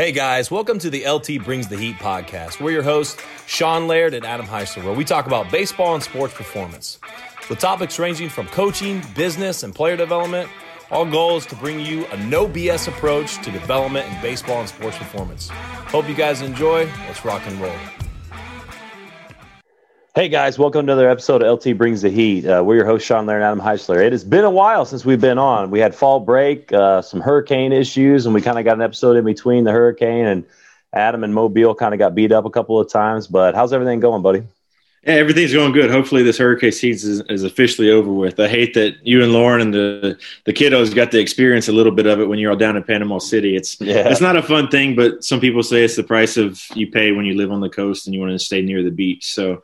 Hey guys, welcome to the LT Brings the Heat podcast. We're your hosts, Sean Laird and Adam Heisler, where we talk about baseball and sports performance. With topics ranging from coaching, business, and player development, our goal is to bring you a no BS approach to development in baseball and sports performance. Hope you guys enjoy. Let's rock and roll. Hey guys, welcome to another episode of LT Brings the Heat. Uh, we're your host, Sean Laird and Adam Heisler. It has been a while since we've been on. We had fall break, uh, some hurricane issues, and we kind of got an episode in between the hurricane, and Adam and Mobile kind of got beat up a couple of times. But how's everything going, buddy? Yeah, everything's going good. Hopefully, this hurricane season is, is, officially over with. I hate that you and Lauren and the the kiddos got to experience a little bit of it when you're all down in Panama City. It's yeah. it's not a fun thing, but some people say it's the price of you pay when you live on the coast and you want to stay near the beach. So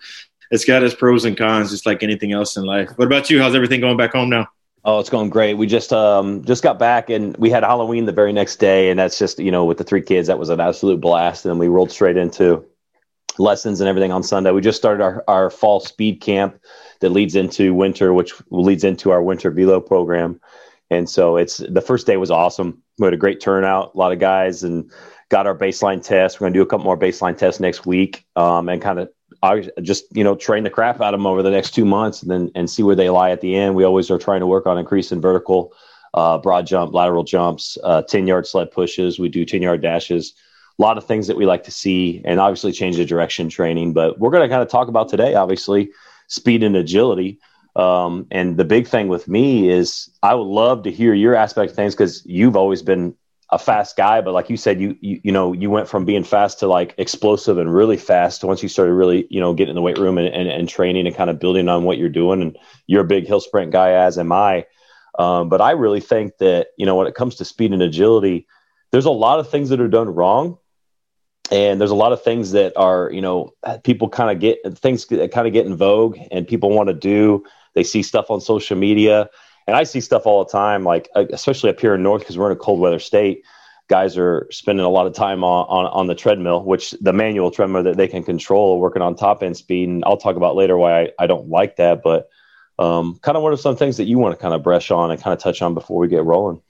it's got its pros and cons, just like anything else in life. What about you? How's everything going back home now? Oh, it's going great. We just um just got back and we had Halloween the very next day, and that's just you know with the three kids that was an absolute blast. And then we rolled straight into lessons and everything on Sunday. We just started our, our fall speed camp that leads into winter, which leads into our winter velo program. And so it's the first day was awesome. We had a great turnout, a lot of guys, and got our baseline test. We're going to do a couple more baseline tests next week, um, and kind of just you know train the crap out of them over the next two months, and then and see where they lie at the end. We always are trying to work on increasing vertical, uh, broad jump, lateral jumps, uh, ten yard sled pushes. We do ten yard dashes a lot of things that we like to see and obviously change the direction training. But we're going to kind of talk about today, obviously, speed and agility. Um, and the big thing with me is I would love to hear your aspect of things because you've always been a fast guy, but like you said, you, you you know you went from being fast to like explosive and really fast once you started really you know getting in the weight room and, and, and training and kind of building on what you're doing. And you're a big hill sprint guy, as am I. Um, but I really think that you know when it comes to speed and agility, there's a lot of things that are done wrong and there's a lot of things that are you know people kind of get things kind of get in vogue and people want to do they see stuff on social media and i see stuff all the time like uh, especially up here in north because we're in a cold weather state guys are spending a lot of time on, on, on the treadmill which the manual treadmill that they can control working on top end speed and i'll talk about later why i, I don't like that but um, kind of what are some things that you want to kind of brush on and kind of touch on before we get rolling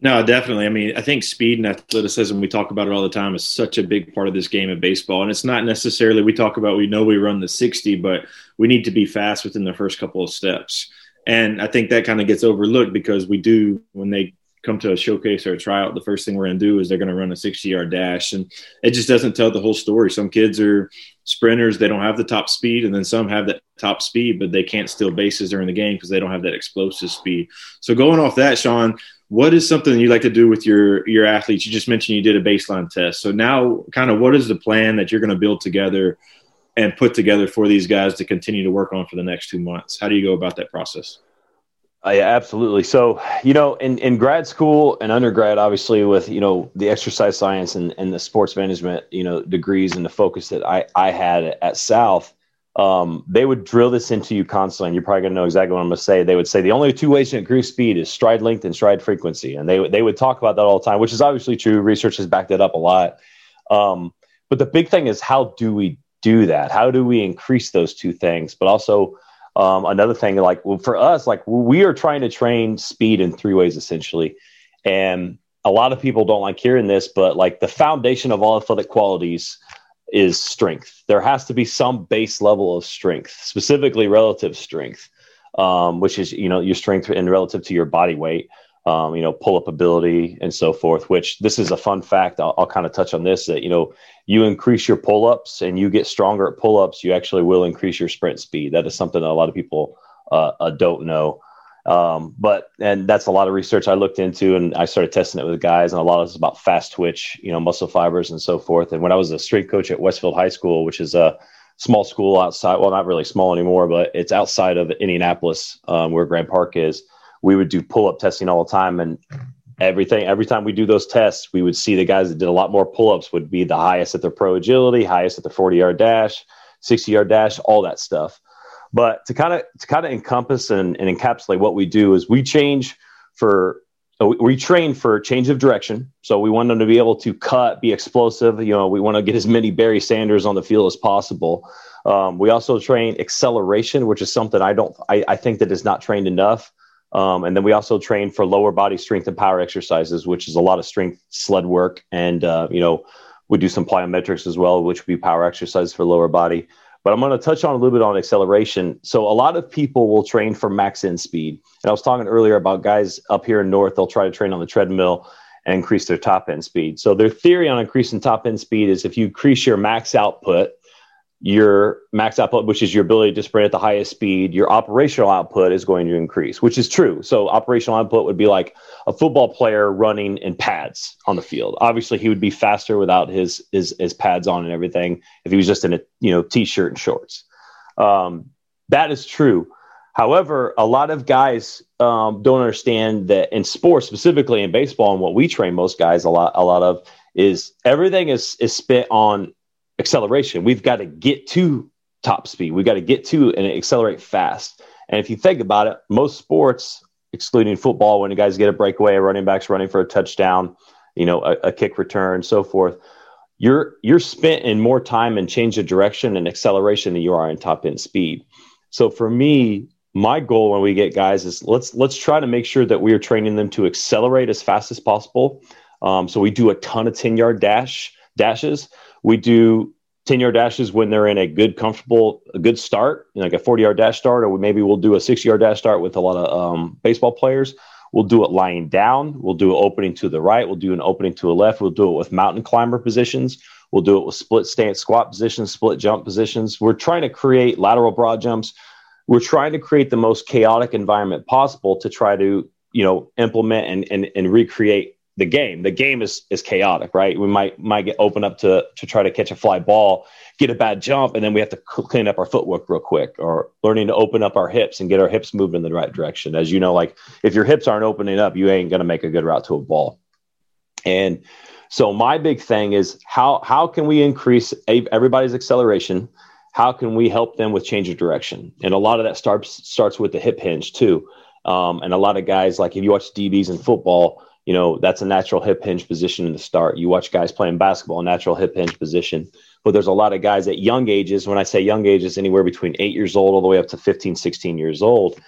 no, definitely. I mean, I think speed and athleticism, we talk about it all the time, is such a big part of this game of baseball. And it's not necessarily, we talk about, we know we run the 60, but we need to be fast within the first couple of steps. And I think that kind of gets overlooked because we do, when they come to a showcase or a tryout, the first thing we're going to do is they're going to run a 60 yard dash. And it just doesn't tell the whole story. Some kids are sprinters, they don't have the top speed, and then some have that top speed, but they can't steal bases during the game because they don't have that explosive speed. So going off that, Sean, what is something you like to do with your your athletes? You just mentioned you did a baseline test. So now, kind of, what is the plan that you're going to build together and put together for these guys to continue to work on for the next two months? How do you go about that process? Uh, yeah, absolutely. So, you know, in, in grad school and undergrad, obviously with, you know, the exercise science and, and the sports management, you know, degrees and the focus that I, I had at South, um, they would drill this into you constantly. And you're probably going to know exactly what I'm going to say. They would say the only two ways to increase speed is stride length and stride frequency. And they, they would talk about that all the time, which is obviously true. Research has backed that up a lot. Um, but the big thing is how do we do that? How do we increase those two things? But also, um, another thing, like well, for us, like we are trying to train speed in three ways essentially. And a lot of people don't like hearing this, but like the foundation of all athletic qualities is strength. There has to be some base level of strength, specifically relative strength, um, which is you know your strength in relative to your body weight, um, you know pull up ability and so forth. Which this is a fun fact. I'll, I'll kind of touch on this that you know you increase your pull ups and you get stronger at pull ups, you actually will increase your sprint speed. That is something that a lot of people uh, uh, don't know. Um, but and that's a lot of research I looked into, and I started testing it with guys, and a lot of it's about fast twitch, you know, muscle fibers and so forth. And when I was a strength coach at Westfield High School, which is a small school outside, well, not really small anymore, but it's outside of Indianapolis, um, where Grand Park is. We would do pull up testing all the time, and everything every time we do those tests, we would see the guys that did a lot more pull ups would be the highest at their pro agility, highest at their forty yard dash, sixty yard dash, all that stuff. But to kind of to kind of encompass and, and encapsulate what we do is we change for we train for change of direction. So we want them to be able to cut, be explosive. You know, we want to get as many Barry Sanders on the field as possible. Um, we also train acceleration, which is something I don't, I, I think that is not trained enough. Um, and then we also train for lower body strength and power exercises, which is a lot of strength sled work. And, uh, you know, we do some plyometrics as well, which would be power exercises for lower body. But I'm going to touch on a little bit on acceleration. So a lot of people will train for max end speed. And I was talking earlier about guys up here in North, they'll try to train on the treadmill and increase their top end speed. So their theory on increasing top end speed is if you increase your max output, your max output, which is your ability to sprint at the highest speed, your operational output is going to increase, which is true. So operational output would be like a football player running in pads on the field. Obviously, he would be faster without his his, his pads on and everything if he was just in a you know t-shirt and shorts. Um, that is true. However, a lot of guys um, don't understand that in sports, specifically in baseball, and what we train most guys a lot a lot of is everything is is spent on acceleration. We've got to get to top speed. We've got to get to and accelerate fast. And if you think about it, most sports, excluding football, when you guys get a breakaway, a running back's running for a touchdown, you know, a, a kick return, so forth, you're you're spent in more time and change of direction and acceleration than you are in top end speed. So for me, my goal when we get guys is let's let's try to make sure that we are training them to accelerate as fast as possible. Um, so we do a ton of 10 yard dash dashes we do 10 yard dashes when they're in a good, comfortable, a good start, like a 40 yard dash start, or maybe we'll do a 60 yard dash start with a lot of um, baseball players. We'll do it lying down. We'll do an opening to the right. We'll do an opening to the left. We'll do it with mountain climber positions. We'll do it with split stance squat positions, split jump positions. We're trying to create lateral broad jumps. We're trying to create the most chaotic environment possible to try to, you know, implement and, and, and recreate the game. The game is is chaotic, right? We might might get open up to to try to catch a fly ball, get a bad jump, and then we have to clean up our footwork real quick, or learning to open up our hips and get our hips moving in the right direction. As you know, like if your hips aren't opening up, you ain't gonna make a good route to a ball. And so my big thing is how how can we increase everybody's acceleration? How can we help them with change of direction? And a lot of that starts starts with the hip hinge too. Um, and a lot of guys, like if you watch DBs in football, you know, that's a natural hip hinge position in the start. You watch guys playing basketball, natural hip hinge position. But there's a lot of guys at young ages, when I say young ages, anywhere between eight years old all the way up to 15, 16 years old,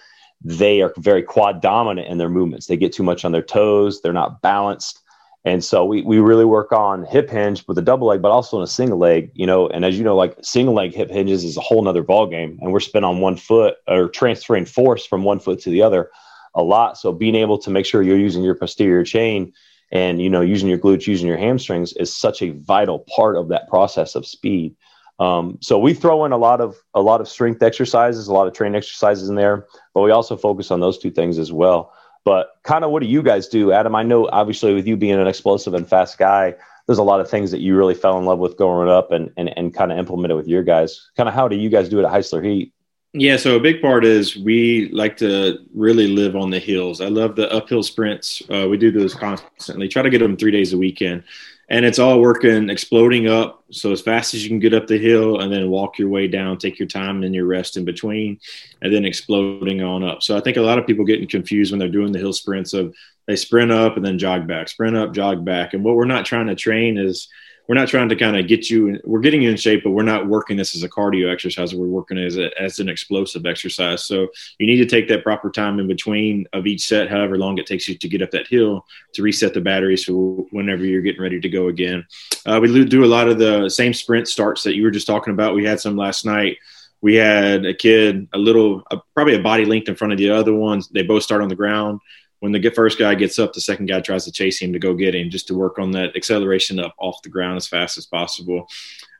they are very quad dominant in their movements. They get too much on their toes, they're not balanced. And so we, we really work on hip hinge with a double leg, but also in a single leg, you know, and as you know, like single leg hip hinges is a whole nother ball game. And we're spin on one foot or transferring force from one foot to the other a lot. So being able to make sure you're using your posterior chain and you know using your glutes, using your hamstrings is such a vital part of that process of speed. Um, so we throw in a lot of a lot of strength exercises, a lot of training exercises in there, but we also focus on those two things as well. But kind of what do you guys do, Adam? I know obviously with you being an explosive and fast guy, there's a lot of things that you really fell in love with growing up and and, and kind of implemented with your guys. Kind of how do you guys do it at Heisler Heat? Yeah, so a big part is we like to really live on the hills. I love the uphill sprints. Uh, we do those constantly. Try to get them three days a weekend, and it's all working, exploding up. So as fast as you can get up the hill, and then walk your way down. Take your time and your rest in between, and then exploding on up. So I think a lot of people getting confused when they're doing the hill sprints of they sprint up and then jog back, sprint up, jog back, and what we're not trying to train is we're not trying to kind of get you we're getting you in shape but we're not working this as a cardio exercise we're working as, a, as an explosive exercise. So you need to take that proper time in between of each set however long it takes you to get up that hill to reset the batteries for whenever you're getting ready to go again. Uh, we do a lot of the same sprint starts that you were just talking about. We had some last night. We had a kid a little probably a body length in front of the other ones. They both start on the ground when the first guy gets up, the second guy tries to chase him to go get him, just to work on that acceleration up off the ground as fast as possible.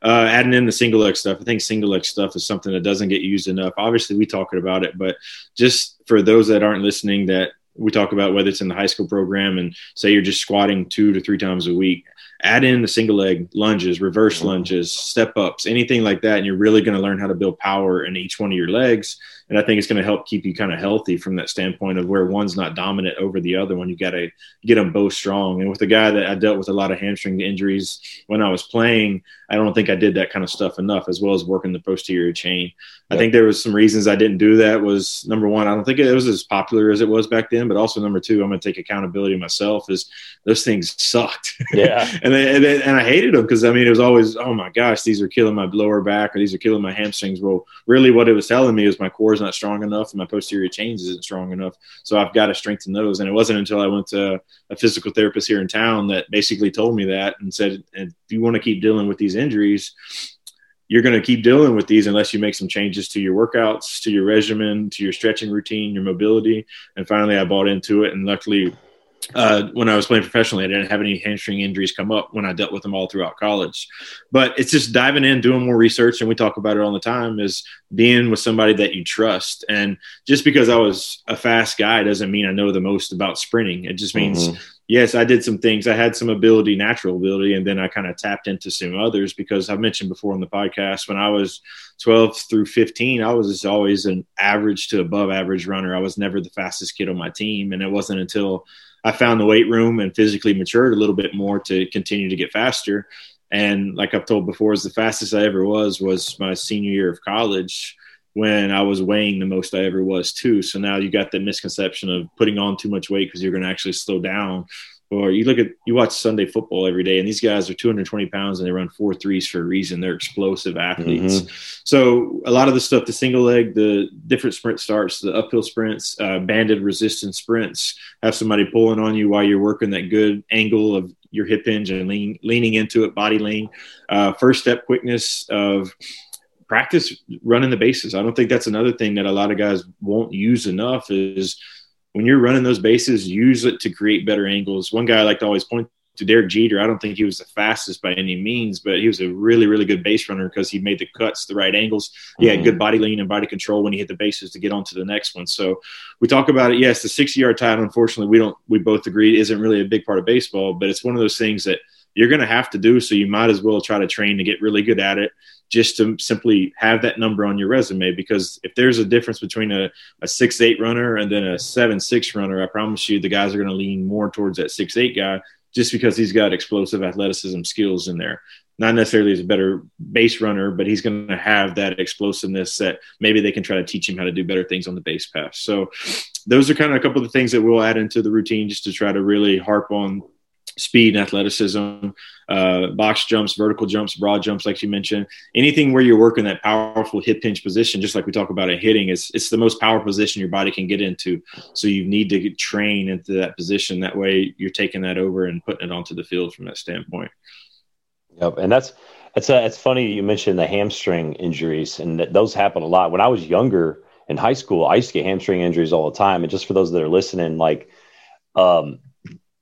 Uh, adding in the single leg stuff, I think single leg stuff is something that doesn't get used enough. Obviously, we talk about it, but just for those that aren't listening, that we talk about whether it's in the high school program and say you're just squatting two to three times a week, add in the single leg lunges, reverse mm-hmm. lunges, step ups, anything like that, and you're really going to learn how to build power in each one of your legs and I think it's going to help keep you kind of healthy from that standpoint of where one's not dominant over the other one. You got to get them both strong. And with a guy that I dealt with a lot of hamstring injuries when I was playing, I don't think I did that kind of stuff enough, as well as working the posterior chain. I think there was some reasons I didn't do that. Was number one, I don't think it was as popular as it was back then, but also number two, I'm going to take accountability myself. Is those things sucked. Yeah, and then, and, and I hated them because I mean it was always oh my gosh these are killing my lower back or these are killing my hamstrings. Well, really what it was telling me is my core is not strong enough and my posterior chains isn't strong enough, so I've got to strengthen those. And it wasn't until I went to a physical therapist here in town that basically told me that and said, if you want to keep dealing with these injuries, you're going to keep dealing with these unless you make some changes to your workouts, to your regimen, to your stretching routine, your mobility. And finally, I bought into it. And luckily, uh, when I was playing professionally, I didn't have any hamstring injuries come up when I dealt with them all throughout college. But it's just diving in, doing more research, and we talk about it all the time. Is being with somebody that you trust, and just because I was a fast guy doesn't mean I know the most about sprinting. It just means mm-hmm yes, I did some things. I had some ability, natural ability, and then I kind of tapped into some others because I've mentioned before on the podcast when I was 12 through 15, I was always an average to above average runner. I was never the fastest kid on my team. And it wasn't until I found the weight room and physically matured a little bit more to continue to get faster. And like I've told before, is the fastest I ever was was my senior year of college when I was weighing the most I ever was too. So now you got that misconception of putting on too much weight because you're going to actually slow down. Or you look at you watch Sunday football every day, and these guys are 220 pounds and they run four threes for a reason. They're explosive athletes. Mm-hmm. So a lot of the stuff, the single leg, the different sprint starts, the uphill sprints, uh, banded resistance sprints, have somebody pulling on you while you're working that good angle of your hip hinge and lean, leaning into it, body lean, uh, first step quickness of practice running the bases. I don't think that's another thing that a lot of guys won't use enough is when you're running those bases, use it to create better angles. One guy I like to always point to Derek Jeter. I don't think he was the fastest by any means, but he was a really, really good base runner because he made the cuts, the right angles. He had good mm-hmm. body lean and body control when he hit the bases to get on to the next one. So we talk about it. Yes, the 60 yard time, unfortunately, we don't, we both agree isn't really a big part of baseball, but it's one of those things that you're going to have to do. So you might as well try to train to get really good at it just to simply have that number on your resume. Because if there's a difference between a, a six eight runner and then a seven six runner, I promise you the guys are going to lean more towards that six eight guy just because he's got explosive athleticism skills in there. Not necessarily as a better base runner, but he's going to have that explosiveness that maybe they can try to teach him how to do better things on the base pass. So, those are kind of a couple of the things that we'll add into the routine just to try to really harp on speed and athleticism, uh, box jumps, vertical jumps, broad jumps, like you mentioned. Anything where you're working that powerful hip hinge position, just like we talk about in hitting, it's it's the most powerful position your body can get into. So you need to train into that position. That way, you're taking that over and putting it onto the field from that standpoint. Yep, and that's it's a, it's funny you mentioned the hamstring injuries, and that those happen a lot. When I was younger in high school, I used to get hamstring injuries all the time. And just for those that are listening, like um,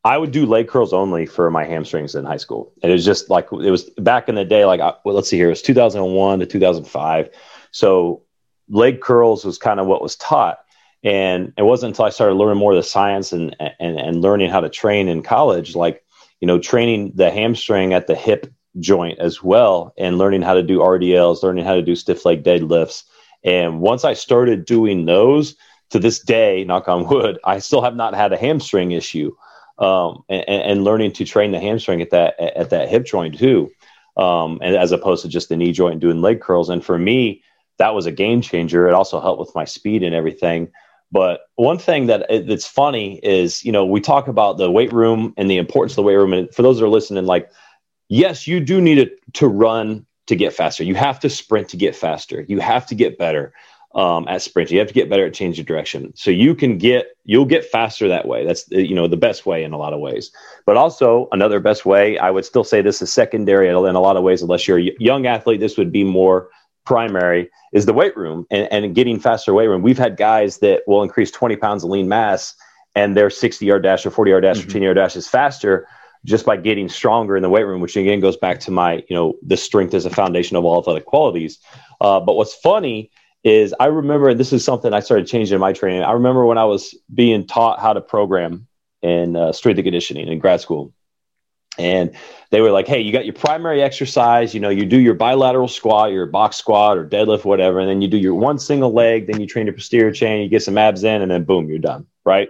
I would do leg curls only for my hamstrings in high school. And it was just like, it was back in the day, like, well, let's see here, it was 2001 to 2005. So leg curls was kind of what was taught. And it wasn't until I started learning more of the science and, and, and learning how to train in college, like, you know, training the hamstring at the hip joint as well and learning how to do RDLs, learning how to do stiff leg deadlifts. And once I started doing those to this day, knock on wood, I still have not had a hamstring issue um, and, and, learning to train the hamstring at that at that hip joint too, um, and as opposed to just the knee joint doing leg curls. And for me, that was a game changer. It also helped with my speed and everything. But one thing that that's funny is, you know, we talk about the weight room and the importance of the weight room. And for those that are listening, like, yes, you do need it to run to get faster. You have to sprint to get faster. You have to get better um, at sprint. You have to get better at change of direction. So you can get you'll get faster that way. That's you know the best way in a lot of ways. But also another best way, I would still say this is secondary in a lot of ways. Unless you're a young athlete, this would be more primary. Is the weight room and, and getting faster weight room. We've had guys that will increase 20 pounds of lean mass, and their 60 yard dash or 40 yard dash mm-hmm. or 10 yard dash is faster just by getting stronger in the weight room, which again goes back to my, you know, the strength as a foundation of all of other qualities. Uh, but what's funny is I remember this is something I started changing in my training. I remember when I was being taught how to program in uh, strength and conditioning in grad school. And they were like, hey, you got your primary exercise, you know, you do your bilateral squat, your box squat or deadlift, whatever. And then you do your one single leg, then you train your posterior chain, you get some abs in, and then boom, you're done. Right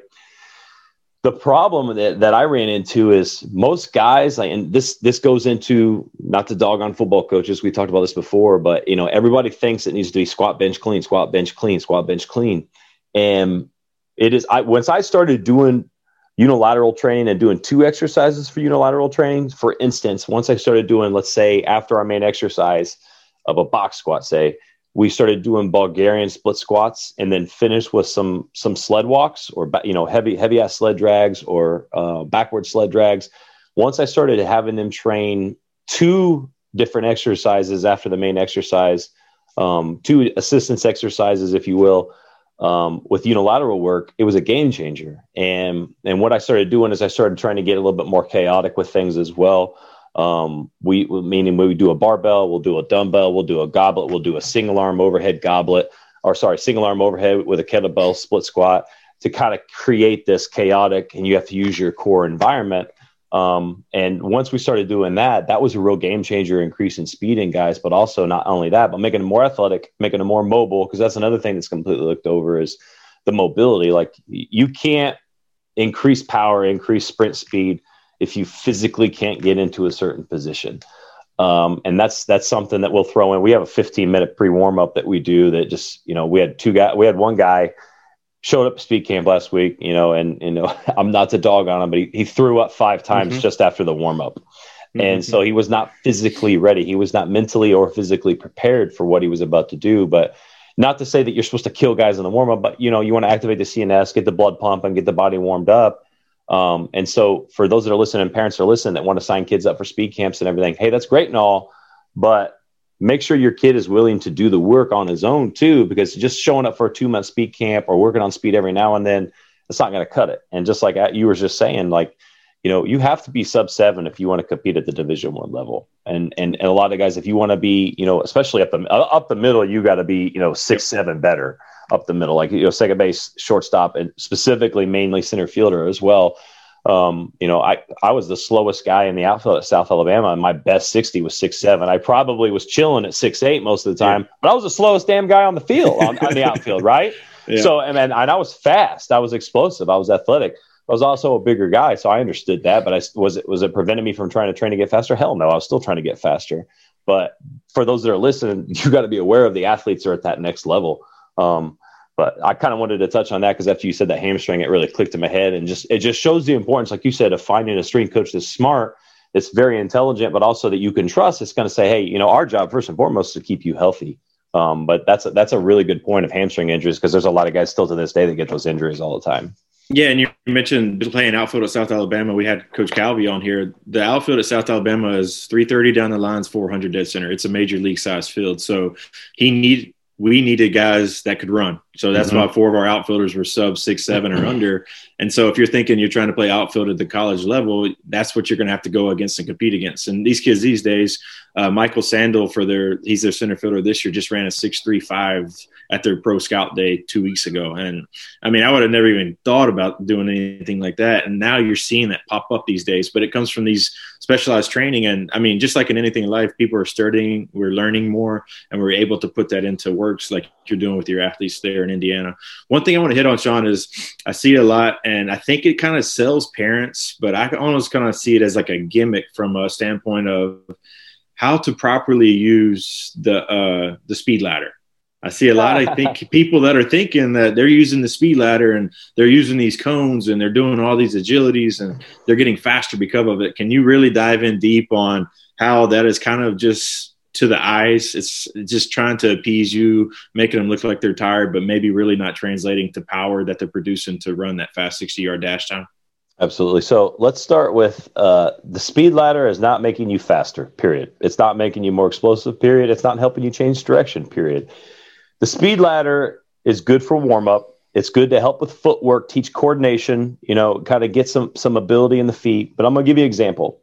the problem that, that I ran into is most guys, and this this goes into not to dog on football coaches. We talked about this before, but you know everybody thinks it needs to be squat bench clean, squat bench clean, squat bench clean, and it is. I once I started doing unilateral training and doing two exercises for unilateral training. For instance, once I started doing, let's say, after our main exercise of a box squat, say, we started doing Bulgarian split squats and then finished with some some sled walks or you know heavy heavy ass sled drags or uh, backward sled drags. Once I started having them train two different exercises after the main exercise, um, two assistance exercises, if you will, um, with unilateral work, it was a game changer. And and what I started doing is I started trying to get a little bit more chaotic with things as well. Um, we meaning we do a barbell, we'll do a dumbbell, we'll do a goblet, we'll do a single arm overhead goblet, or sorry, single arm overhead with a kettlebell split squat to kind of create this chaotic. And you have to use your core environment. Um, and once we started doing that, that was a real game changer, increasing speed in guys, but also not only that, but making them more athletic, making them more mobile. Because that's another thing that's completely looked over is the mobility. Like you can't increase power, increase sprint speed if you physically can't get into a certain position. Um, and that's that's something that we'll throw in. We have a 15 minute pre warm up that we do. That just you know we had two guys. We had one guy showed up to speed camp last week, you know, and you know I'm not to dog on him, but he, he threw up five times mm-hmm. just after the warm up. Mm-hmm. And so he was not physically ready. He was not mentally or physically prepared for what he was about to do. But not to say that you're supposed to kill guys in the warm up, but you know, you want to activate the CNS, get the blood pump, and get the body warmed up. Um, and so, for those that are listening, parents are listening that want to sign kids up for speed camps and everything, hey, that's great and all, but make sure your kid is willing to do the work on his own too, because just showing up for a two month speed camp or working on speed every now and then, it's not going to cut it. And just like you were just saying, like, you know, you have to be sub seven if you want to compete at the Division One level. And, and and a lot of guys, if you want to be, you know, especially up the up the middle, you got to be, you know, six seven better up the middle, like you know, second base, shortstop, and specifically mainly center fielder as well. Um, you know, I, I was the slowest guy in the outfield at South Alabama, and my best 60 was six seven. I probably was chilling at six eight most of the time, yeah. but I was the slowest damn guy on the field on, on the outfield, right? Yeah. So, and, and I was fast, I was explosive, I was athletic. I was also a bigger guy, so I understood that. But I was it was it preventing me from trying to train to get faster? Hell no, I was still trying to get faster. But for those that are listening, you got to be aware of the athletes are at that next level. Um, but I kind of wanted to touch on that because after you said that hamstring, it really clicked in my head, and just it just shows the importance, like you said, of finding a strength coach that's smart, that's very intelligent, but also that you can trust. It's going to say, hey, you know, our job first and foremost is to keep you healthy. Um, but that's a, that's a really good point of hamstring injuries because there's a lot of guys still to this day that get those injuries all the time. Yeah, and you mentioned playing outfield at South Alabama. We had Coach Calvi on here. The outfield at South Alabama is 330 down the lines, 400 dead center. It's a major league size field, so he need we needed guys that could run. So that's mm-hmm. why four of our outfielders were sub six, seven or under. And so if you're thinking you're trying to play outfield at the college level, that's what you're going to have to go against and compete against. And these kids these days, uh, Michael Sandel for their he's their center fielder this year just ran a six three five at their pro scout day two weeks ago. And I mean, I would have never even thought about doing anything like that. And now you're seeing that pop up these days. But it comes from these specialized training. And I mean, just like in anything in life, people are studying, we're learning more, and we're able to put that into works like you're doing with your athletes there in Indiana. One thing I want to hit on, Sean, is I see it a lot, and I think it kind of sells parents, but I almost kind of see it as like a gimmick from a standpoint of how to properly use the uh, the speed ladder. I see a lot of think people that are thinking that they're using the speed ladder and they're using these cones and they're doing all these agilities and they're getting faster because of it. Can you really dive in deep on how that is kind of just to the eyes. It's just trying to appease you, making them look like they're tired, but maybe really not translating to power that they're producing to run that fast 60 yard dash time. Absolutely. So let's start with uh, the speed ladder is not making you faster, period. It's not making you more explosive, period. It's not helping you change direction, period. The speed ladder is good for warm up. It's good to help with footwork, teach coordination, you know, kind of get some some ability in the feet. But I'm going to give you an example.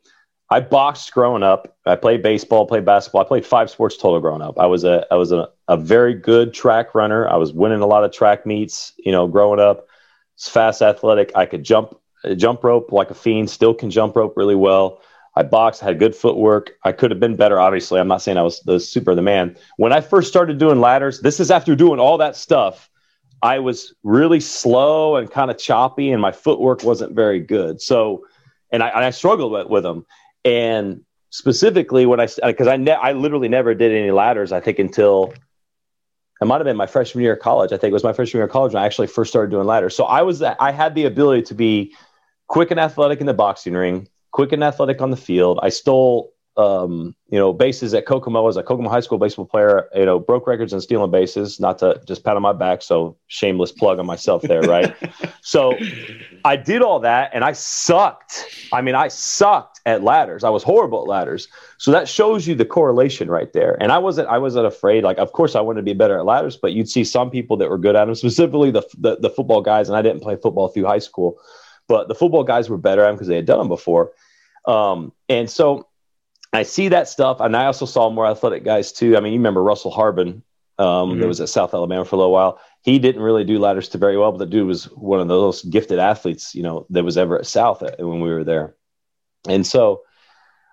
I boxed growing up. I played baseball, played basketball. I played five sports total growing up. I was a I was a, a very good track runner. I was winning a lot of track meets. You know, growing up, it's fast, athletic. I could jump jump rope like a fiend. Still can jump rope really well. I boxed, had good footwork. I could have been better. Obviously, I'm not saying I was the super the man. When I first started doing ladders, this is after doing all that stuff. I was really slow and kind of choppy, and my footwork wasn't very good. So, and I, and I struggled with, with them. And specifically when I, because uh, I, ne- I literally never did any ladders, I think until it might have been my freshman year of college. I think it was my freshman year of college when I actually first started doing ladders. So I was, that I had the ability to be quick and athletic in the boxing ring, quick and athletic on the field. I stole um, you know, bases at Kokomo as a Kokomo High School baseball player, you know, broke records and stealing bases, not to just pat on my back. So shameless plug on myself there, right? so I did all that and I sucked. I mean, I sucked at ladders. I was horrible at ladders. So that shows you the correlation right there. And I wasn't, I wasn't afraid. Like, of course I wanted to be better at ladders, but you'd see some people that were good at them, specifically the, the, the football guys. And I didn't play football through high school, but the football guys were better at them because they had done them before. Um, and so I see that stuff, and I also saw more athletic guys too. I mean, you remember Russell Harbin um, mm-hmm. that was at South Alabama for a little while. He didn't really do ladders to very well, but the dude was one of the most gifted athletes, you know, that was ever at South when we were there. And so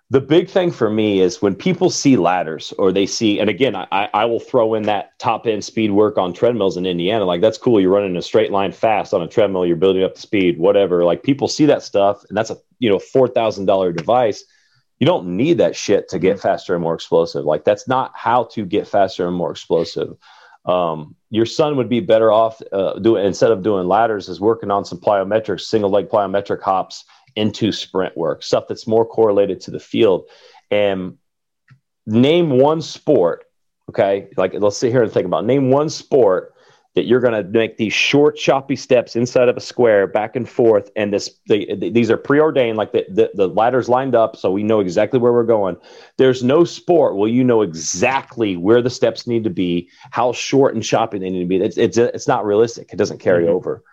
the big thing for me is when people see ladders or they see, and again, I, I will throw in that top end speed work on treadmills in Indiana. Like, that's cool. You're running a straight line fast on a treadmill, you're building up the speed, whatever. Like, people see that stuff, and that's a, you know, $4,000 device you don't need that shit to get mm-hmm. faster and more explosive. Like that's not how to get faster and more explosive. Um, your son would be better off uh, doing instead of doing ladders is working on some plyometrics, single leg plyometric hops into sprint work, stuff that's more correlated to the field. And name one sport, okay? Like let's sit here and think about name one sport that you're going to make these short, choppy steps inside of a square, back and forth, and this the, the, these are preordained, like the, the the ladders lined up, so we know exactly where we're going. There's no sport where you know exactly where the steps need to be, how short and choppy they need to be. It's it's it's not realistic. It doesn't carry mm-hmm. over.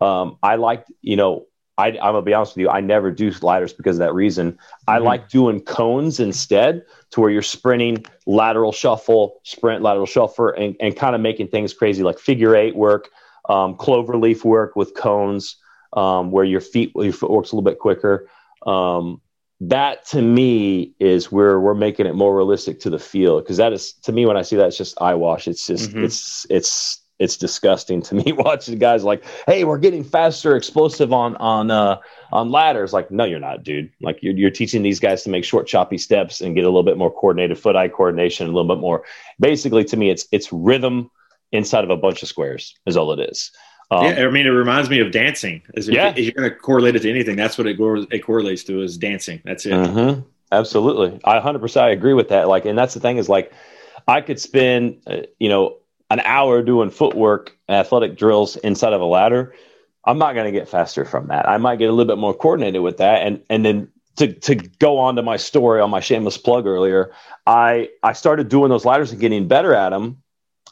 Um, I like you know I, am gonna be honest with you. I never do ladders because of that reason. Mm-hmm. I like doing cones instead, to where you're sprinting, lateral shuffle, sprint, lateral shuffle, and, and kind of making things crazy like figure eight work, um, clover leaf work with cones, um, where your feet your foot works a little bit quicker. Um, that to me is where we're making it more realistic to the field because that is to me when I see that it's just eyewash. It's just mm-hmm. it's it's it's disgusting to me watching guys like, hey, we're getting faster, explosive on on uh, on ladders. Like, no, you're not, dude. Like you're, you're teaching these guys to make short, choppy steps and get a little bit more coordinated foot eye coordination, a little bit more. Basically, to me, it's it's rhythm inside of a bunch of squares is all it is. Um, yeah, I mean, it reminds me of dancing. As if, yeah. if you're going to correlate it to anything, that's what it, it correlates to is dancing. That's it. Mm-hmm. Absolutely, I 100 percent agree with that. Like, and that's the thing is like, I could spend, uh, you know, an hour doing footwork athletic drills inside of a ladder, I'm not going to get faster from that. I might get a little bit more coordinated with that. And, and then to, to go on to my story on my shameless plug earlier, I, I started doing those ladders and getting better at them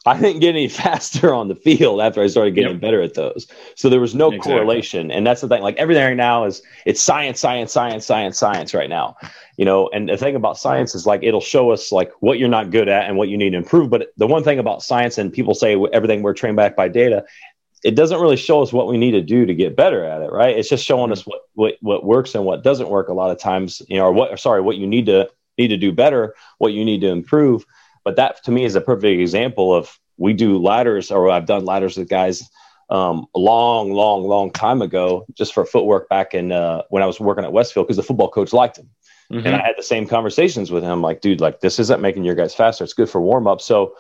I didn't get any faster on the field after I started getting yep. better at those. So there was no exactly. correlation. And that's the thing. Like everything right now is it's science, science, science, science, science right now. You know, and the thing about science is like it'll show us like what you're not good at and what you need to improve. But the one thing about science and people say everything we're trained back by data, it doesn't really show us what we need to do to get better at it, right? It's just showing mm-hmm. us what what what works and what doesn't work a lot of times, you know, or what sorry, what you need to need to do better, what you need to improve but that to me is a perfect example of we do ladders, or I've done ladders with guys um, a long, long, long time ago, just for footwork back in uh, when I was working at Westfield because the football coach liked him. Mm-hmm. And I had the same conversations with him, like, dude, like this isn't making your guys faster. It's good for warm up. So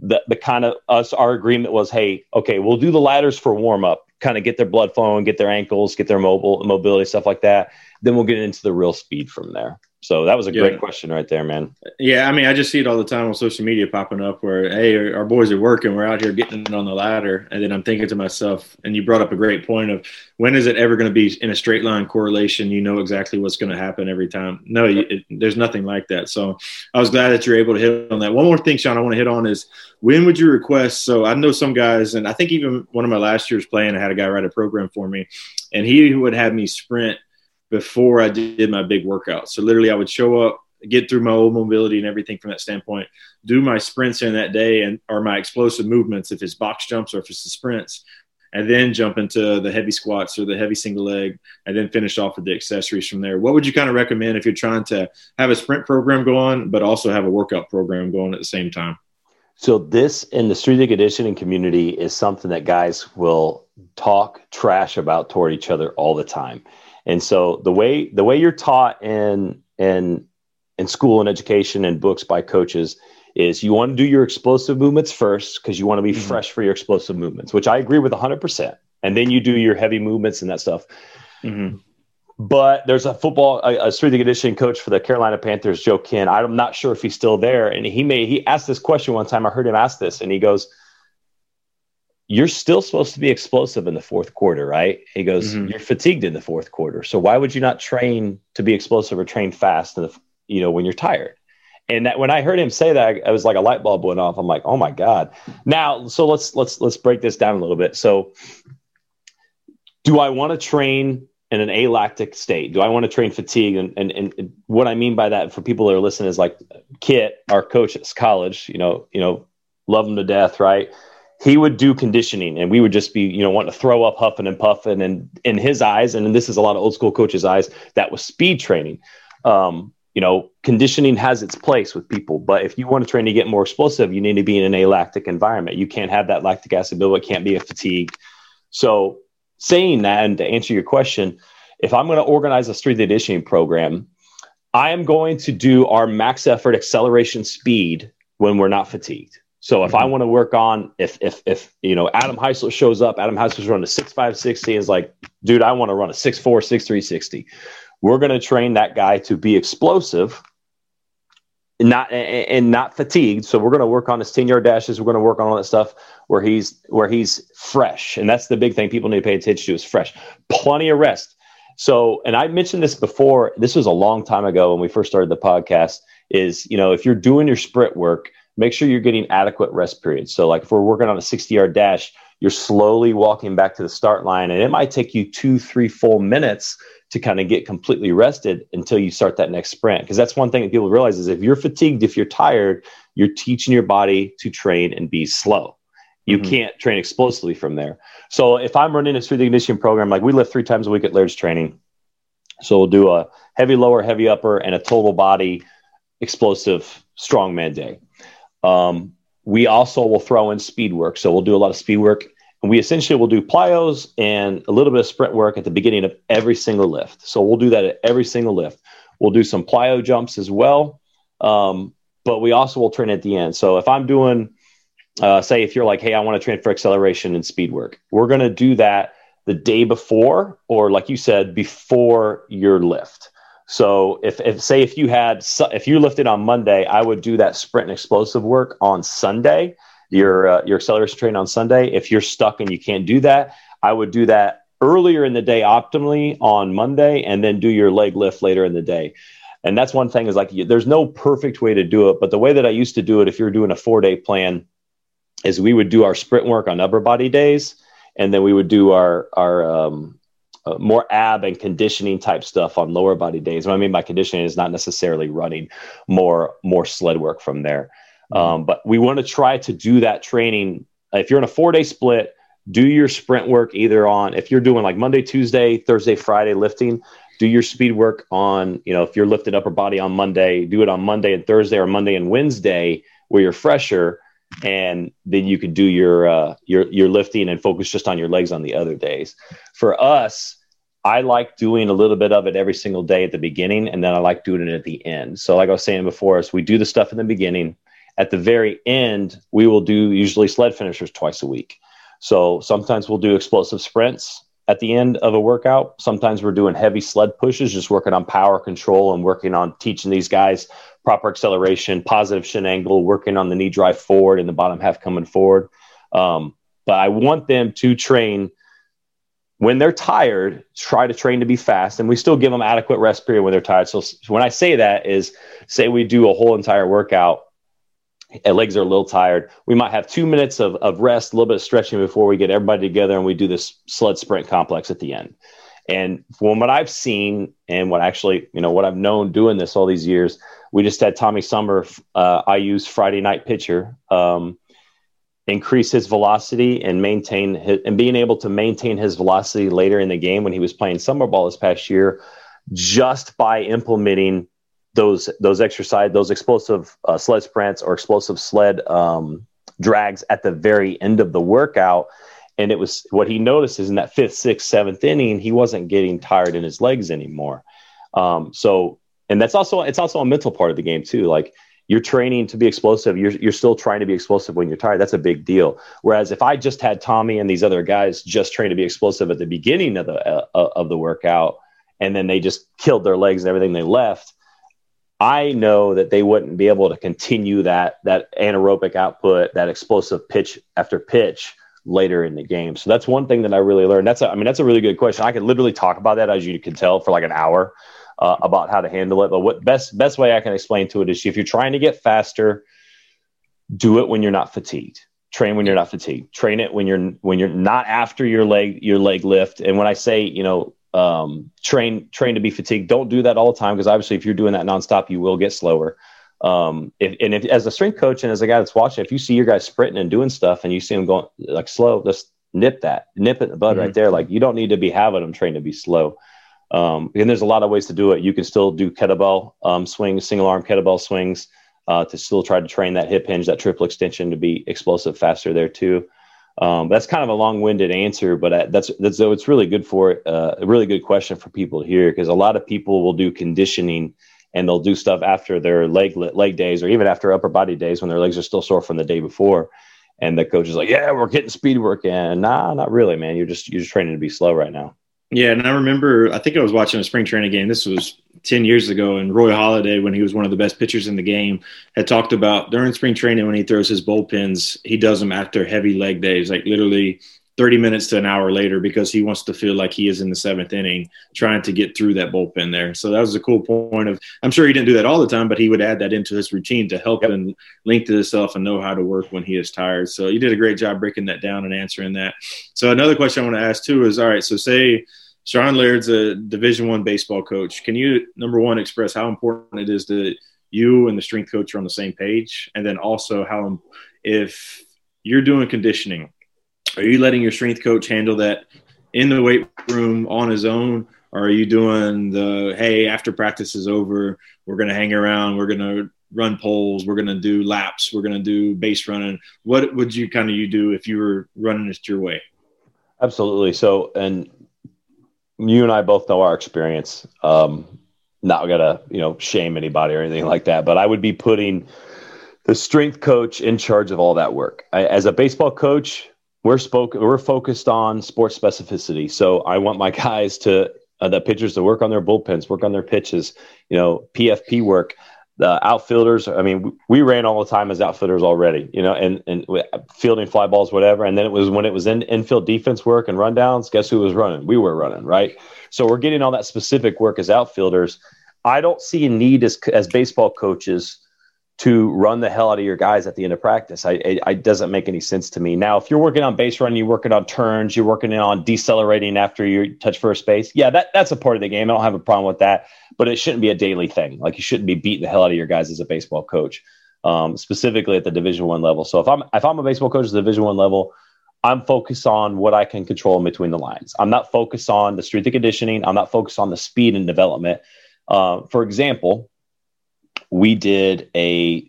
the the kind of us our agreement was, hey, okay, we'll do the ladders for warm up, kind of get their blood flowing, get their ankles, get their mobile mobility, stuff like that. Then we'll get into the real speed from there. So that was a yeah. great question right there, man. Yeah, I mean, I just see it all the time on social media popping up where, hey, our boys are working, we're out here getting on the ladder, and then I'm thinking to myself, and you brought up a great point of when is it ever going to be in a straight line correlation? You know exactly what's going to happen every time. No, it, there's nothing like that. So I was glad that you're able to hit on that. One more thing, Sean, I want to hit on is when would you request? So I know some guys, and I think even one of my last years playing, I had a guy write a program for me, and he would have me sprint – before I did my big workout. So literally, I would show up, get through my old mobility and everything from that standpoint, do my sprints in that day and or my explosive movements if it's box jumps or if it's the sprints, and then jump into the heavy squats or the heavy single leg, and then finish off with the accessories from there. What would you kind of recommend if you're trying to have a sprint program going, but also have a workout program going at the same time? So this in the strength conditioning community is something that guys will talk trash about toward each other all the time. And so the way the way you're taught in in in school and education and books by coaches is you want to do your explosive movements first because you want to be mm-hmm. fresh for your explosive movements, which I agree with 100%. And then you do your heavy movements and that stuff. Mm-hmm. but there's a football, a, a strength and conditioning coach for the Carolina Panthers, Joe Kenn. I'm not sure if he's still there. And he may, he asked this question one time. I heard him ask this and he goes, you're still supposed to be explosive in the fourth quarter, right? He goes, mm-hmm. you're fatigued in the fourth quarter. So why would you not train to be explosive or train fast in the, you know, when you're tired? And that when I heard him say that, I was like a light bulb went off. I'm like, oh my God. Now, so let's let's let's break this down a little bit. So do I want to train in an alactic state? Do I want to train fatigue? And, and, and what I mean by that for people that are listening is like Kit, our coach at college, you know, you know, love him to death, right? He would do conditioning and we would just be, you know, wanting to throw up, huffing and puffing. And in his eyes, and this is a lot of old school coaches' eyes, that was speed training. Um, you know, conditioning has its place with people, but if you want to train to get more explosive, you need to be in an alactic environment. You can't have that lactic acid build. It can't be a fatigue. So saying that, and to answer your question, if I'm going to organize a strength conditioning program, I am going to do our max effort acceleration speed when we're not fatigued. So if mm-hmm. I want to work on if if if you know Adam Heisler shows up, Adam Heisler's running a six five sixty is like, dude, I want to run a six four six three sixty. We're going to train that guy to be explosive, not and not fatigued. So we're going to work on his ten yard dashes. We're going to work on all that stuff where he's where he's fresh, and that's the big thing people need to pay attention to is fresh. Plenty of rest. So, and I mentioned this before. This was a long time ago when we first started the podcast. Is you know if you're doing your sprint work, make sure you're getting adequate rest periods. So, like if we're working on a 60 yard dash, you're slowly walking back to the start line, and it might take you two, three full minutes to kind of get completely rested until you start that next sprint. Because that's one thing that people realize is if you're fatigued, if you're tired, you're teaching your body to train and be slow. You mm-hmm. can't train explosively from there. So if I'm running a strength conditioning program, like we lift three times a week at Laird's training. So we'll do a heavy lower, heavy upper, and a total body explosive strongman day. Um, we also will throw in speed work. So we'll do a lot of speed work and we essentially will do plyos and a little bit of sprint work at the beginning of every single lift. So we'll do that at every single lift. We'll do some plyo jumps as well. Um, but we also will train at the end. So if I'm doing, uh, say, if you're like, hey, I want to train for acceleration and speed work, we're going to do that the day before, or like you said, before your lift. So if, if say if you had if you lifted on Monday, I would do that sprint and explosive work on Sunday your uh, your acceleration training on Sunday. If you're stuck and you can't do that, I would do that earlier in the day optimally on Monday, and then do your leg lift later in the day. And that's one thing is like there's no perfect way to do it, but the way that I used to do it, if you're doing a four day plan, is we would do our sprint work on upper body days, and then we would do our our um, uh, more ab and conditioning type stuff on lower body days. What I mean by conditioning is not necessarily running, more more sled work from there. Um, but we want to try to do that training. If you're in a four day split, do your sprint work either on, if you're doing like Monday, Tuesday, Thursday, Friday lifting, do your speed work on, you know, if you're lifting upper body on Monday, do it on Monday and Thursday or Monday and Wednesday where you're fresher. And then you could do your, uh, your, your lifting and focus just on your legs on the other days. For us, I like doing a little bit of it every single day at the beginning, and then I like doing it at the end. So, like I was saying before, is we do the stuff in the beginning, at the very end, we will do usually sled finishers twice a week. So sometimes we'll do explosive sprints at the end of a workout. Sometimes we're doing heavy sled pushes, just working on power control and working on teaching these guys proper acceleration, positive shin angle, working on the knee drive forward and the bottom half coming forward. Um, but I want them to train when they're tired, try to train to be fast, and we still give them adequate rest period when they're tired. So when I say that is, say we do a whole entire workout And legs are a little tired. We might have two minutes of, of rest, a little bit of stretching before we get everybody together and we do this sled sprint complex at the end. And from what I've seen and what actually, you know, what I've known doing this all these years, we just had Tommy Sommer, uh, IU's Friday night pitcher, um, increase his velocity and maintain his, and being able to maintain his velocity later in the game when he was playing summer ball this past year, just by implementing those those exercise those explosive uh, sled sprints or explosive sled um, drags at the very end of the workout. And it was what he noticed is in that fifth sixth seventh inning he wasn't getting tired in his legs anymore. Um, so and that's also it's also a mental part of the game too like you're training to be explosive you're, you're still trying to be explosive when you're tired that's a big deal whereas if i just had tommy and these other guys just train to be explosive at the beginning of the uh, of the workout and then they just killed their legs and everything they left I know that they wouldn't be able to continue that that anaerobic output, that explosive pitch after pitch later in the game. So that's one thing that I really learned. That's a, I mean that's a really good question. I could literally talk about that as you can tell for like an hour uh, about how to handle it. But what best best way I can explain to it is if you're trying to get faster, do it when you're not fatigued. Train when you're not fatigued. Train it when you're when you're not after your leg your leg lift. And when I say you know um, train train to be fatigued. Don't do that all the time because obviously, if you're doing that nonstop, you will get slower. Um, if, and if as a strength coach and as a guy that's watching, if you see your guy sprinting and doing stuff and you see him going like slow, just nip that, nip it in the bud mm-hmm. right there. Like you don't need to be having them trained to be slow. Um, and there's a lot of ways to do it. You can still do kettlebell um, swings, single arm kettlebell swings uh, to still try to train that hip hinge, that triple extension to be explosive faster there too. Um, that's kind of a long-winded answer, but that's that's so it's really good for uh, a really good question for people hear because a lot of people will do conditioning and they'll do stuff after their leg leg days or even after upper body days when their legs are still sore from the day before, and the coach is like, "Yeah, we're getting speed work in." Nah, not really, man. You're just you're just training to be slow right now. Yeah, and I remember I think I was watching a spring training game. This was 10 years ago, and Roy Halladay, when he was one of the best pitchers in the game, had talked about during spring training when he throws his bullpens, he does them after heavy leg days, like literally 30 minutes to an hour later, because he wants to feel like he is in the seventh inning trying to get through that bullpen there. So that was a cool point of, I'm sure he didn't do that all the time, but he would add that into his routine to help him link to himself and know how to work when he is tired. So you did a great job breaking that down and answering that. So another question I want to ask too is, all right, so say, Sean Laird's a Division One baseball coach. Can you number one express how important it is that you and the strength coach are on the same page, and then also how if you're doing conditioning, are you letting your strength coach handle that in the weight room on his own, or are you doing the hey after practice is over, we're gonna hang around, we're gonna run poles, we're gonna do laps, we're gonna do base running. What would you kind of you do if you were running it your way? Absolutely. So, and you and I both know our experience. Um, not gonna you know shame anybody or anything like that, but I would be putting the strength coach in charge of all that work. I, as a baseball coach, we're spoke we're focused on sports specificity. So I want my guys to uh, the pitchers to work on their bullpens, work on their pitches, you know, PFP work the outfielders. I mean, we ran all the time as outfielders already, you know, and and fielding fly balls, whatever. And then it was when it was in infield defense work and rundowns. Guess who was running? We were running, right? So we're getting all that specific work as outfielders. I don't see a need as as baseball coaches to run the hell out of your guys at the end of practice. I, it, it, doesn't make any sense to me. Now, if you're working on base run, you're working on turns, you're working on decelerating after you touch first base. Yeah, that, that's a part of the game. I don't have a problem with that, but it shouldn't be a daily thing. Like you shouldn't be beating the hell out of your guys as a baseball coach, um, specifically at the Division One level. So if I'm if I'm a baseball coach at the Division One level, I'm focused on what I can control in between the lines. I'm not focused on the strength and conditioning. I'm not focused on the speed and development. Uh, for example, we did a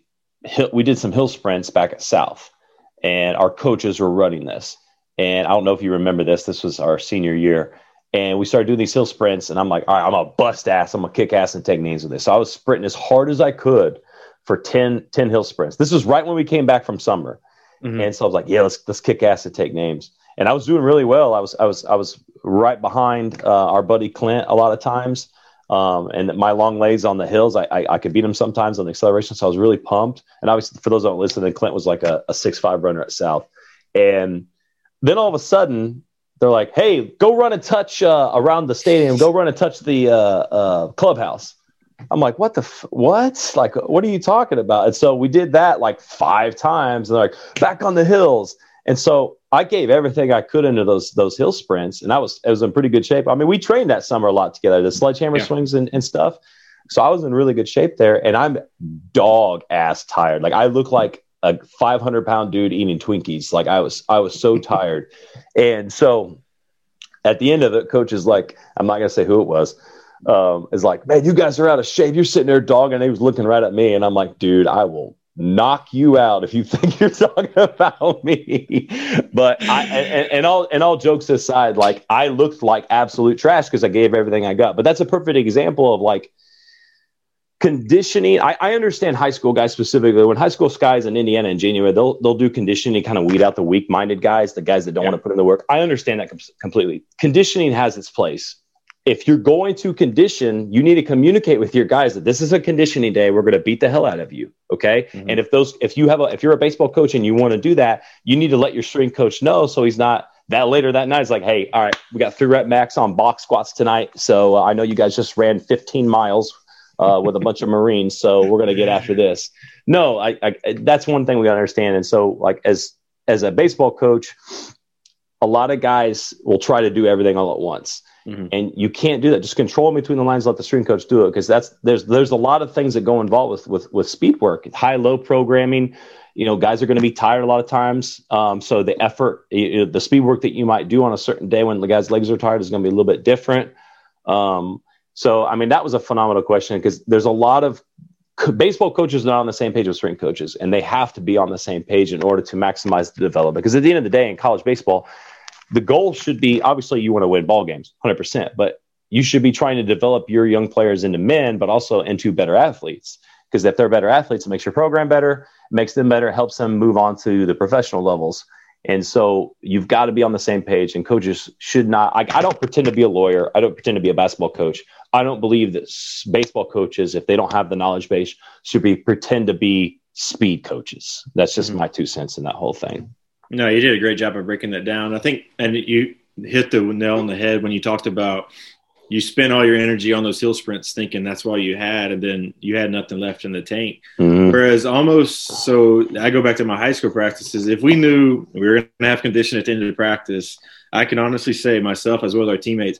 we did some hill sprints back at South, and our coaches were running this. And I don't know if you remember this. This was our senior year, and we started doing these hill sprints. And I'm like, all right, I'm gonna bust ass. I'm gonna kick ass and take names with this. So I was sprinting as hard as I could for 10, 10 hill sprints. This was right when we came back from summer, mm-hmm. and so I was like, yeah, let's let's kick ass and take names. And I was doing really well. I was I was I was right behind uh, our buddy Clint a lot of times. Um, and my long legs on the hills, I, I, I, could beat him sometimes on the acceleration. So I was really pumped. And obviously, for those that don't listen, then Clint was like a, a six five runner at South. And then all of a sudden, they're like, "Hey, go run and touch uh, around the stadium. Go run and touch the uh, uh, clubhouse." I'm like, "What the f- what? Like, what are you talking about?" And so we did that like five times. And they're like, "Back on the hills." And so I gave everything I could into those those hill sprints, and I was I was in pretty good shape. I mean, we trained that summer a lot together, the sledgehammer yeah. swings and, and stuff. So I was in really good shape there, and I'm dog ass tired. Like I look like a 500 pound dude eating Twinkies. Like I was I was so tired, and so at the end of it, coach is like, I'm not gonna say who it was. Um, is like, man, you guys are out of shape. You're sitting there dogging. And he was looking right at me, and I'm like, dude, I will knock you out if you think you're talking about me. but I and, and, all and all jokes aside, like I looked like absolute trash because I gave everything I got. But that's a perfect example of like conditioning. I, I understand high school guys specifically. When high school guys in Indiana and January, they'll they'll do conditioning, kind of weed out the weak-minded guys, the guys that don't yeah. want to put in the work. I understand that com- completely. Conditioning has its place. if you're going to condition, you need to communicate with your guys that this is a conditioning day. We're going to beat the hell out of you. Okay. Mm-hmm. And if those, if you have a, if you're a baseball coach and you want to do that, you need to let your strength coach know so he's not that later that night. He's like, hey, all right, we got three rep max on box squats tonight. So uh, I know you guys just ran 15 miles uh, with a bunch of Marines. So we're going to get after this. No, I, I that's one thing we got to understand. And so, like, as, as a baseball coach, a lot of guys will try to do everything all at once. Mm-hmm. And you can't do that. Just control between the lines. Let the strength coach do it because that's there's there's a lot of things that go involved with with with speed work, high low programming. You know, guys are going to be tired a lot of times. Um, so the effort, you know, the speed work that you might do on a certain day when the guy's legs are tired is going to be a little bit different. Um, so I mean, that was a phenomenal question because there's a lot of baseball coaches not on the same page with strength coaches, and they have to be on the same page in order to maximize the development. Because at the end of the day, in college baseball, the goal should be obviously you want to win ball games 100% but you should be trying to develop your young players into men but also into better athletes because if they're better athletes it makes your program better makes them better helps them move on to the professional levels and so you've got to be on the same page and coaches should not I, I don't pretend to be a lawyer i don't pretend to be a basketball coach i don't believe that baseball coaches if they don't have the knowledge base should be pretend to be speed coaches that's just mm-hmm. my two cents in that whole thing no, you did a great job of breaking that down. I think, and you hit the nail on the head when you talked about you spent all your energy on those hill sprints thinking that's all you had, and then you had nothing left in the tank. Mm-hmm. Whereas almost so, I go back to my high school practices. If we knew we were going to have condition at the end of the practice, I can honestly say myself as well as our teammates,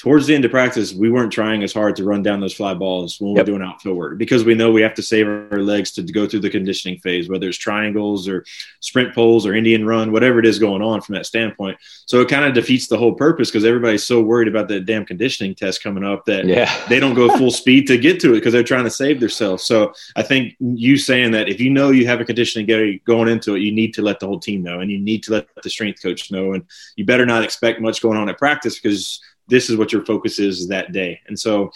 towards the end of practice, we weren't trying as hard to run down those fly balls when yep. we're doing outfield work because we know we have to save our legs to go through the conditioning phase, whether it's triangles or sprint poles or Indian run, whatever it is going on from that standpoint. So it kind of defeats the whole purpose because everybody's so worried about that damn conditioning test coming up that yeah. they don't go full speed to get to it because they're trying to save themselves. So I think you saying that if you know you have a conditioning going into it, you need to let the whole team know and you need to let the strength coach know. And you better not expect much going on at practice because this is what your focus is that day. And so,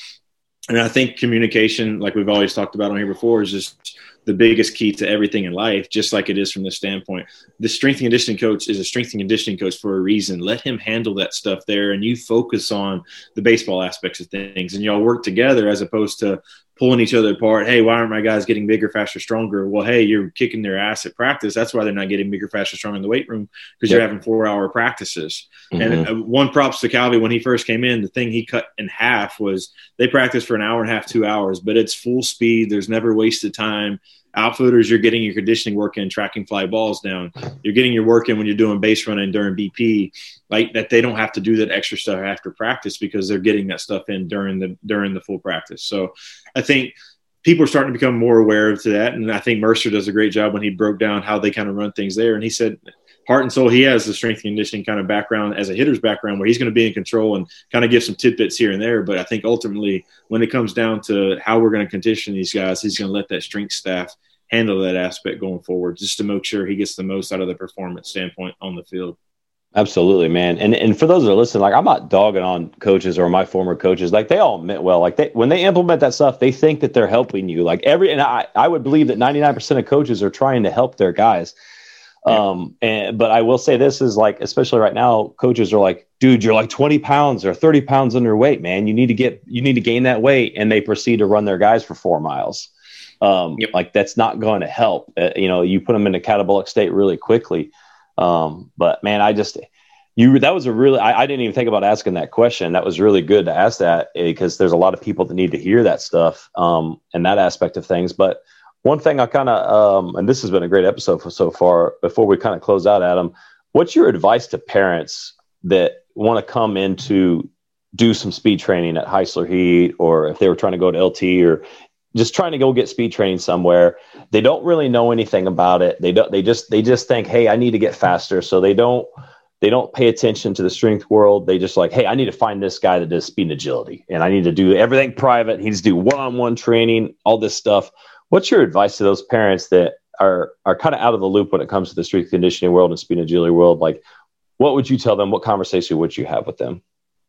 and I think communication, like we've always talked about on here before, is just the biggest key to everything in life, just like it is from this standpoint. The strength and conditioning coach is a strength and conditioning coach for a reason. Let him handle that stuff there, and you focus on the baseball aspects of things, and y'all work together as opposed to pulling each other apart. Hey, why aren't my guys getting bigger, faster, stronger? Well, hey, you're kicking their ass at practice. That's why they're not getting bigger, faster, stronger in the weight room because yep. you're having four hour practices. Mm-hmm. And uh, one props to Calvi when he first came in, the thing he cut in half was they practice for an hour and a half, two hours, but it's full speed. There's never wasted time outfielders, you're getting your conditioning work in, tracking fly balls down. You're getting your work in when you're doing base running during BP, like that. They don't have to do that extra stuff after practice because they're getting that stuff in during the during the full practice. So, I think people are starting to become more aware of that, and I think Mercer does a great job when he broke down how they kind of run things there. And he said heart and soul, he has the strength and conditioning kind of background as a hitter's background where he's going to be in control and kind of give some tidbits here and there. But I think ultimately, when it comes down to how we're going to condition these guys, he's going to let that strength staff handle that aspect going forward just to make sure he gets the most out of the performance standpoint on the field. Absolutely, man. And and for those that are listening, like I'm not dogging on coaches or my former coaches. Like they all meant well. Like they when they implement that stuff, they think that they're helping you. Like every and I I would believe that 99% of coaches are trying to help their guys. Um, and but I will say this is like, especially right now, coaches are like, dude, you're like 20 pounds or 30 pounds underweight, man. You need to get, you need to gain that weight. And they proceed to run their guys for four miles. Um, yep. like that's not going to help. Uh, you know, you put them in a catabolic state really quickly. Um, but man, I just, you, that was a really, I, I, didn't even think about asking that question. That was really good to ask that because there's a lot of people that need to hear that stuff, um, and that aspect of things. But, one thing I kind of, um, and this has been a great episode for so far. Before we kind of close out, Adam, what's your advice to parents that want to come in to do some speed training at Heisler Heat, or if they were trying to go to LT, or just trying to go get speed training somewhere? They don't really know anything about it. They don't. They just they just think, hey, I need to get faster. So they don't they don't pay attention to the strength world. They just like, hey, I need to find this guy that does speed and agility, and I need to do everything private. He needs to do one on one training, all this stuff. What's your advice to those parents that are are kind of out of the loop when it comes to the strength conditioning world and speed and agility world? Like, what would you tell them? What conversation would you have with them?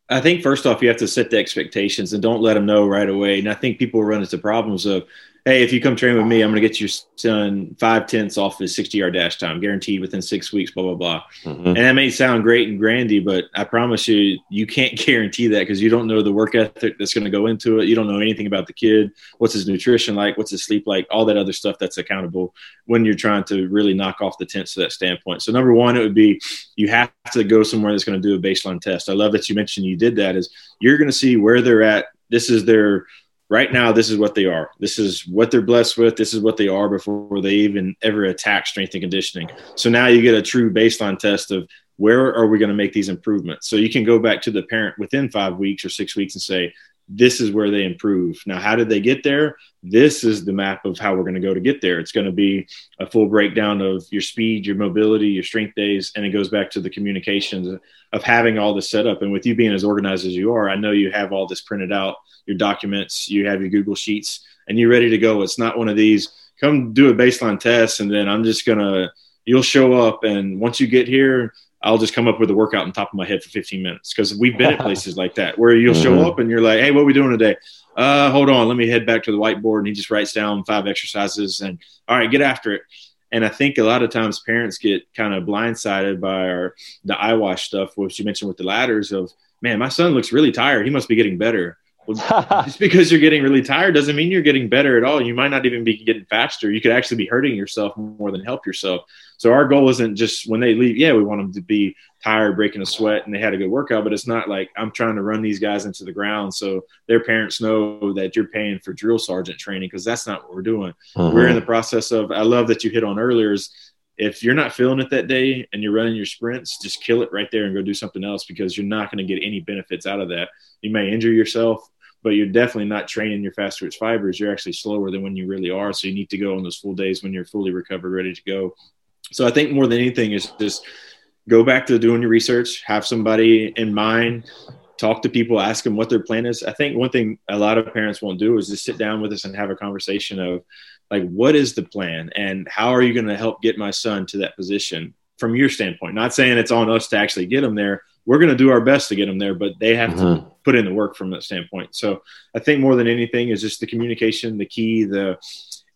I think first off, you have to set the expectations and don't let them know right away. And I think people run into problems of hey, if you come train with me, I'm going to get your son five tenths off his 60 yard dash time, guaranteed within six weeks, blah, blah, blah. Mm-hmm. And that may sound great and grandy, but I promise you, you can't guarantee that because you don't know the work ethic that's going to go into it. You don't know anything about the kid. What's his nutrition like? What's his sleep like? All that other stuff that's accountable when you're trying to really knock off the tenths to that standpoint. So, number one, it would be you have to go somewhere that's going to do a baseline test. I love that you mentioned you did that, is you're going to see where they're at. This is their right now this is what they are. This is what they're blessed with. This is what they are before they even ever attack strength and conditioning. So now you get a true baseline test of where are we going to make these improvements? So you can go back to the parent within five weeks or six weeks and say this is where they improve. Now, how did they get there? This is the map of how we're going to go to get there. It's going to be a full breakdown of your speed, your mobility, your strength days, and it goes back to the communications of having all this set up. And with you being as organized as you are, I know you have all this printed out, your documents, you have your Google Sheets, and you're ready to go. It's not one of these come do a baseline test and then I'm just going to, you'll show up. And once you get here, I'll just come up with a workout on top of my head for 15 minutes because we've been at places like that where you'll show mm-hmm. up and you're like, hey, what are we doing today? Uh, hold on, let me head back to the whiteboard. And he just writes down five exercises and all right, get after it. And I think a lot of times parents get kind of blindsided by our the eyewash stuff, which you mentioned with the ladders of, man, my son looks really tired. He must be getting better. Well, just because you're getting really tired doesn't mean you're getting better at all. You might not even be getting faster. You could actually be hurting yourself more than help yourself. So our goal isn't just when they leave, yeah, we want them to be tired, breaking a sweat, and they had a good workout, but it's not like I'm trying to run these guys into the ground so their parents know that you're paying for drill sergeant training because that's not what we're doing. Mm-hmm. We're in the process of I love that you hit on earlier is if you're not feeling it that day and you're running your sprints, just kill it right there and go do something else because you're not going to get any benefits out of that. You may injure yourself but you're definitely not training your fast twitch fibers. You're actually slower than when you really are. So you need to go on those full days when you're fully recovered, ready to go. So I think more than anything is just go back to doing your research, have somebody in mind, talk to people, ask them what their plan is. I think one thing a lot of parents won't do is just sit down with us and have a conversation of like, what is the plan and how are you going to help get my son to that position from your standpoint? Not saying it's on us to actually get him there, we're going to do our best to get them there, but they have mm-hmm. to put in the work from that standpoint. So I think more than anything is just the communication, the key, the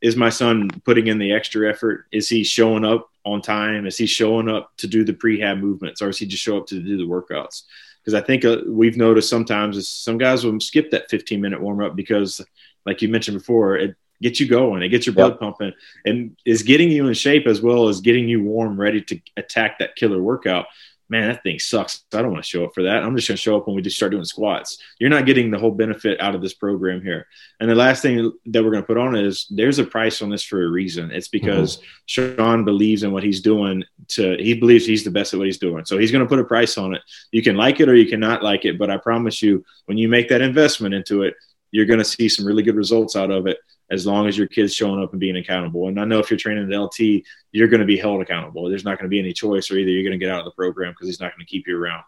is my son putting in the extra effort? Is he showing up on time? Is he showing up to do the prehab movements or is he just show up to do the workouts? Because I think uh, we've noticed sometimes is some guys will skip that 15 minute warm up because, like you mentioned before, it gets you going, it gets your blood yep. pumping, and is getting you in shape as well as getting you warm, ready to attack that killer workout man, that thing sucks. I don't want to show up for that. I'm just going to show up when we just start doing squats. You're not getting the whole benefit out of this program here. And the last thing that we're going to put on is there's a price on this for a reason. It's because mm-hmm. Sean believes in what he's doing. To he believes he's the best at what he's doing. So he's going to put a price on it. You can like it or you cannot like it, but I promise you, when you make that investment into it, you're going to see some really good results out of it as long as your kid's showing up and being accountable. And I know if you're training at LT, you're going to be held accountable. There's not going to be any choice, or either you're going to get out of the program because he's not going to keep you around.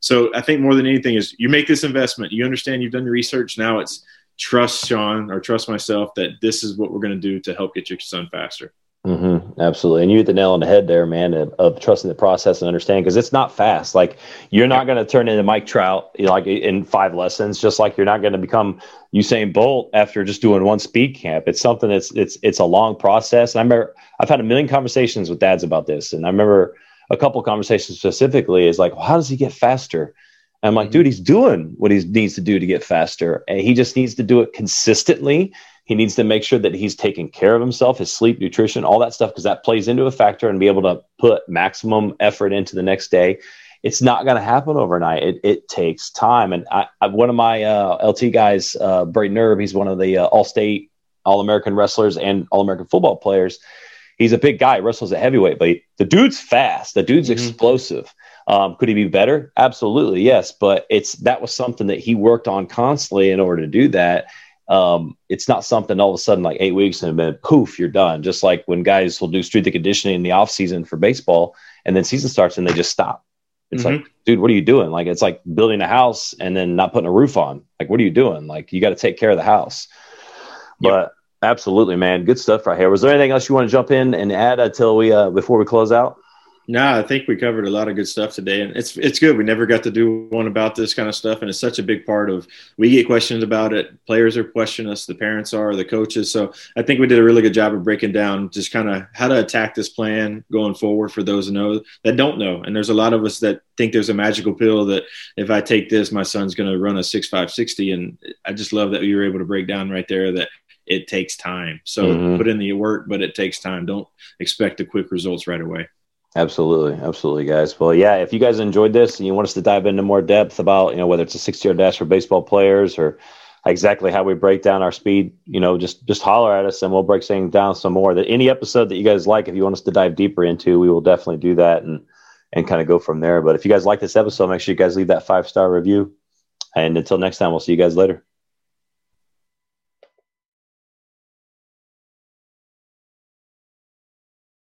So I think more than anything is you make this investment. You understand you've done your research. Now it's trust Sean or trust myself that this is what we're going to do to help get your son faster. Mm-hmm, absolutely. And you hit the nail on the head there, man, of, of trusting the process and understanding because it's not fast. Like you're not going to turn into Mike Trout you know, like in five lessons, just like you're not going to become Usain Bolt after just doing one speed camp. It's something that's it's it's a long process. And I remember I've had a million conversations with dads about this, and I remember a couple conversations specifically is like, well, how does he get faster? And I'm like, mm-hmm. dude, he's doing what he needs to do to get faster, and he just needs to do it consistently he needs to make sure that he's taking care of himself, his sleep, nutrition, all that stuff, because that plays into a factor and be able to put maximum effort into the next day. It's not going to happen overnight. It, it takes time. And I, I, one of my uh, LT guys, uh, Brayton Erb, he's one of the uh, All State, All American wrestlers and All American football players. He's a big guy, wrestles at heavyweight, but he, the dude's fast. The dude's mm-hmm. explosive. Um, could he be better? Absolutely, yes. But it's that was something that he worked on constantly in order to do that um, it's not something all of a sudden like eight weeks and then poof, you're done. Just like when guys will do strength and conditioning in the off season for baseball, and then season starts and they just stop. It's mm-hmm. like, dude, what are you doing? Like it's like building a house and then not putting a roof on. Like, what are you doing? Like you got to take care of the house. Yep. But absolutely, man, good stuff right here. Was there anything else you want to jump in and add until we uh, before we close out? No, I think we covered a lot of good stuff today, and it's it's good. We never got to do one about this kind of stuff, and it's such a big part of. We get questions about it. Players are questioning us. The parents are. The coaches. So I think we did a really good job of breaking down just kind of how to attack this plan going forward for those who know that don't know. And there's a lot of us that think there's a magical pill that if I take this, my son's going to run a six five sixty. And I just love that you were able to break down right there that it takes time. So mm-hmm. put in the work, but it takes time. Don't expect the quick results right away. Absolutely, absolutely, guys. Well, yeah, if you guys enjoyed this and you want us to dive into more depth about, you know, whether it's a 60 yard dash for baseball players or exactly how we break down our speed, you know, just just holler at us and we'll break things down some more. That any episode that you guys like, if you want us to dive deeper into, we will definitely do that and and kind of go from there. But if you guys like this episode, make sure you guys leave that five star review. And until next time, we'll see you guys later.